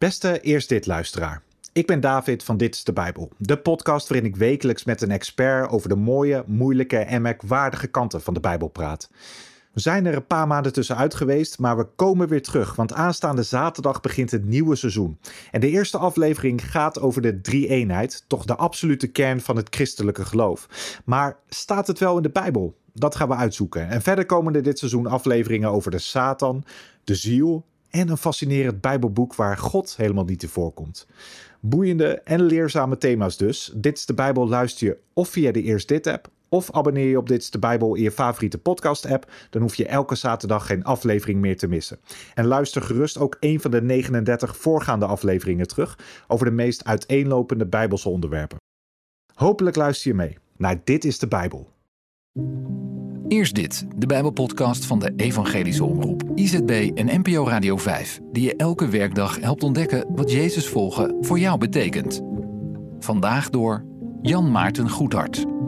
Beste Eerst Dit luisteraar. Ik ben David van Dit is de Bijbel, de podcast waarin ik wekelijks met een expert over de mooie, moeilijke en merkwaardige kanten van de Bijbel praat. We zijn er een paar maanden tussenuit geweest, maar we komen weer terug, want aanstaande zaterdag begint het nieuwe seizoen. En de eerste aflevering gaat over de drie-eenheid, toch de absolute kern van het christelijke geloof. Maar staat het wel in de Bijbel? Dat gaan we uitzoeken. En verder komen er dit seizoen afleveringen over de Satan, de ziel en een fascinerend Bijbelboek waar God helemaal niet te voorkomt. Boeiende en leerzame thema's dus. Dit is de Bijbel luister je of via de Eerst Dit app of abonneer je op Dit is de Bijbel in je favoriete podcast app. Dan hoef je elke zaterdag geen aflevering meer te missen. En luister gerust ook een van de 39 voorgaande afleveringen terug over de meest uiteenlopende Bijbelse onderwerpen. Hopelijk luister je mee naar Dit is de Bijbel. Eerst dit, de Bijbelpodcast van de Evangelische Omroep, IZB en NPO Radio 5, die je elke werkdag helpt ontdekken wat Jezus volgen voor jou betekent. Vandaag door Jan Maarten Goedhart.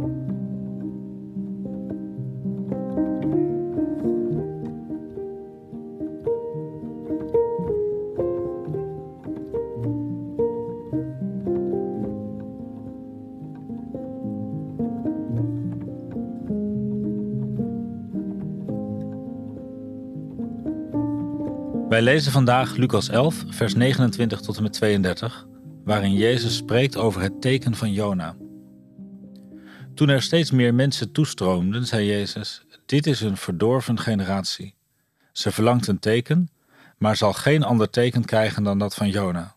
Wij lezen vandaag Lucas 11, vers 29 tot en met 32, waarin Jezus spreekt over het teken van Jona. Toen er steeds meer mensen toestroomden, zei Jezus: Dit is een verdorven generatie. Ze verlangt een teken, maar zal geen ander teken krijgen dan dat van Jona.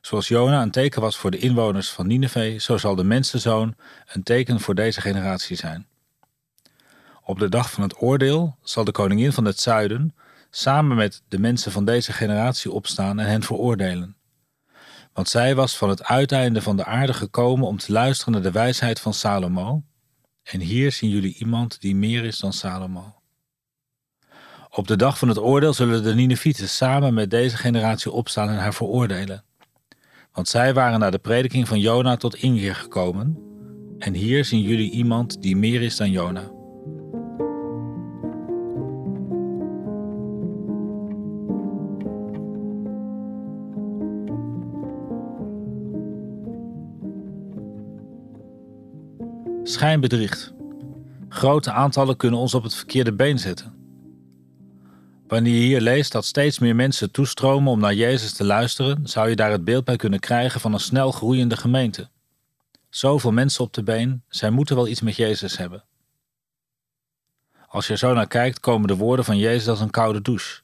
Zoals Jona een teken was voor de inwoners van Nineveh, zo zal de mensenzoon een teken voor deze generatie zijn. Op de dag van het oordeel zal de koningin van het zuiden samen met de mensen van deze generatie opstaan en hen veroordelen. Want zij was van het uiteinde van de aarde gekomen om te luisteren naar de wijsheid van Salomo. En hier zien jullie iemand die meer is dan Salomo. Op de dag van het oordeel zullen de Ninevieten samen met deze generatie opstaan en haar veroordelen. Want zij waren naar de prediking van Jona tot inkeer gekomen. En hier zien jullie iemand die meer is dan Jona. Schijn bedriegt. Grote aantallen kunnen ons op het verkeerde been zetten. Wanneer je hier leest dat steeds meer mensen toestromen om naar Jezus te luisteren, zou je daar het beeld bij kunnen krijgen van een snel groeiende gemeente. Zoveel mensen op de been, zij moeten wel iets met Jezus hebben. Als je er zo naar kijkt, komen de woorden van Jezus als een koude douche.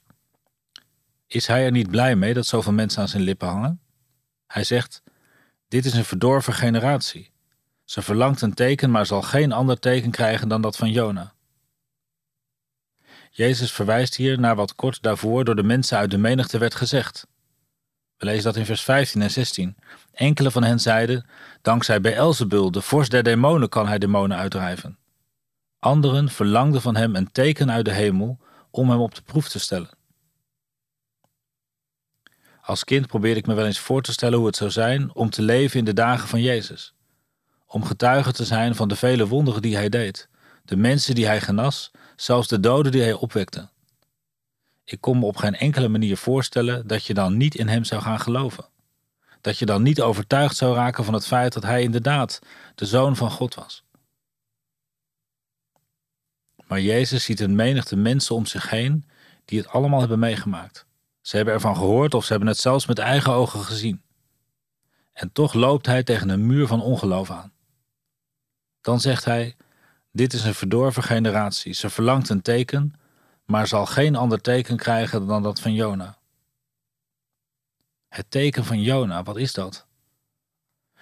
Is hij er niet blij mee dat zoveel mensen aan zijn lippen hangen? Hij zegt: Dit is een verdorven generatie. Ze verlangt een teken, maar zal geen ander teken krijgen dan dat van Jona. Jezus verwijst hier naar wat kort daarvoor door de mensen uit de menigte werd gezegd. We lezen dat in vers 15 en 16. Enkele van hen zeiden: Dankzij Beelzebul, de vorst der demonen, kan hij demonen uitdrijven. Anderen verlangden van hem een teken uit de hemel om hem op de proef te stellen. Als kind probeerde ik me wel eens voor te stellen hoe het zou zijn om te leven in de dagen van Jezus om getuige te zijn van de vele wonderen die hij deed, de mensen die hij genas, zelfs de doden die hij opwekte. Ik kon me op geen enkele manier voorstellen dat je dan niet in hem zou gaan geloven. Dat je dan niet overtuigd zou raken van het feit dat hij inderdaad de zoon van God was. Maar Jezus ziet een menigte mensen om zich heen die het allemaal hebben meegemaakt. Ze hebben ervan gehoord of ze hebben het zelfs met eigen ogen gezien. En toch loopt hij tegen een muur van ongeloof aan. Dan zegt hij: Dit is een verdorven generatie. Ze verlangt een teken, maar zal geen ander teken krijgen dan dat van Jona. Het teken van Jona, wat is dat?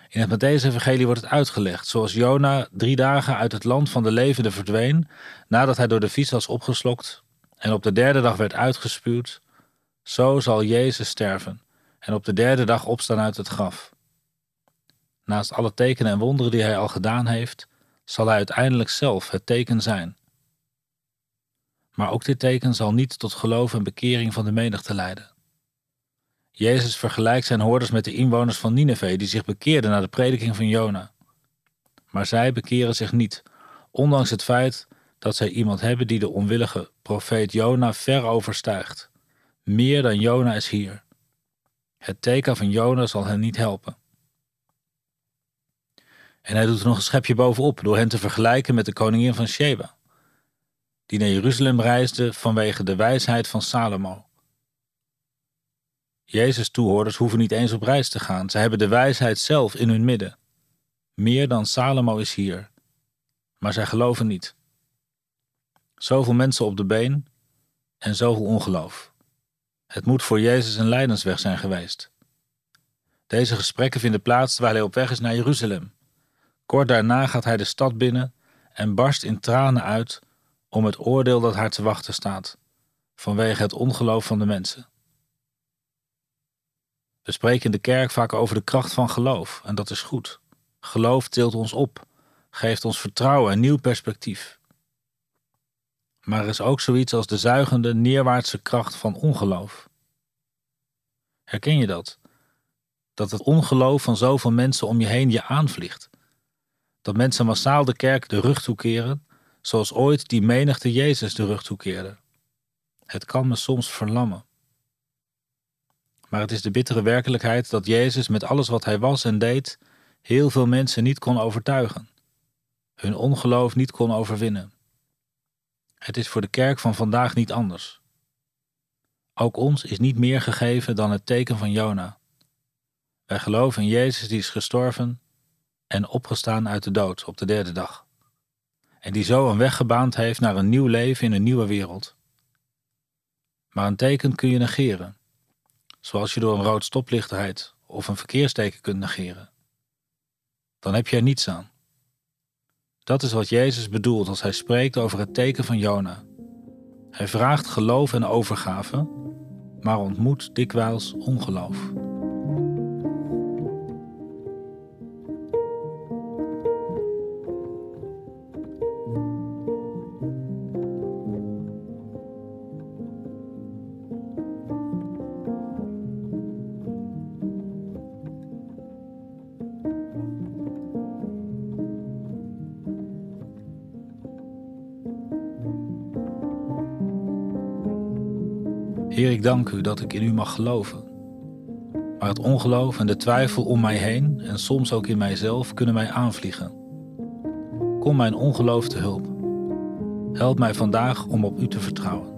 In het Matthäus-evangelie wordt het uitgelegd, zoals Jona drie dagen uit het land van de levenden verdween, nadat hij door de vis was opgeslokt en op de derde dag werd uitgespuwd, zo zal Jezus sterven en op de derde dag opstaan uit het graf. Naast alle tekenen en wonderen die hij al gedaan heeft, zal hij uiteindelijk zelf het teken zijn. Maar ook dit teken zal niet tot geloof en bekering van de menigte leiden. Jezus vergelijkt zijn hoorders met de inwoners van Nineveh die zich bekeerden na de prediking van Jona. Maar zij bekeren zich niet, ondanks het feit dat zij iemand hebben die de onwillige profeet Jona ver overstijgt. Meer dan Jona is hier. Het teken van Jona zal hen niet helpen. En hij doet er nog een schepje bovenop door hen te vergelijken met de koningin van Sheba, die naar Jeruzalem reisde vanwege de wijsheid van Salomo. Jezus' toehoorders hoeven niet eens op reis te gaan, zij hebben de wijsheid zelf in hun midden. Meer dan Salomo is hier, maar zij geloven niet. Zoveel mensen op de been en zoveel ongeloof. Het moet voor Jezus een lijdensweg zijn geweest. Deze gesprekken vinden plaats terwijl hij op weg is naar Jeruzalem. Kort daarna gaat hij de stad binnen en barst in tranen uit om het oordeel dat haar te wachten staat, vanwege het ongeloof van de mensen. We spreken in de kerk vaak over de kracht van geloof, en dat is goed. Geloof tilt ons op, geeft ons vertrouwen en nieuw perspectief. Maar er is ook zoiets als de zuigende, neerwaartse kracht van ongeloof. Herken je dat? Dat het ongeloof van zoveel mensen om je heen je aanvliegt. Dat mensen massaal de kerk de rug toekeren, zoals ooit die menigte Jezus de rug toekeerde. Het kan me soms verlammen. Maar het is de bittere werkelijkheid dat Jezus met alles wat hij was en deed, heel veel mensen niet kon overtuigen, hun ongeloof niet kon overwinnen. Het is voor de kerk van vandaag niet anders. Ook ons is niet meer gegeven dan het teken van Jona. Wij geloven in Jezus die is gestorven en opgestaan uit de dood op de derde dag. En die zo een weg gebaand heeft naar een nieuw leven in een nieuwe wereld. Maar een teken kun je negeren, zoals je door een rood stoplicht rijdt of een verkeersteken kunt negeren. Dan heb je er niets aan. Dat is wat Jezus bedoelt als hij spreekt over het teken van Jona. Hij vraagt geloof en overgave, maar ontmoet dikwijls ongeloof. Heer, ik dank u dat ik in u mag geloven. Maar het ongeloof en de twijfel om mij heen en soms ook in mijzelf kunnen mij aanvliegen. Kom mijn ongeloof te hulp. Help mij vandaag om op u te vertrouwen.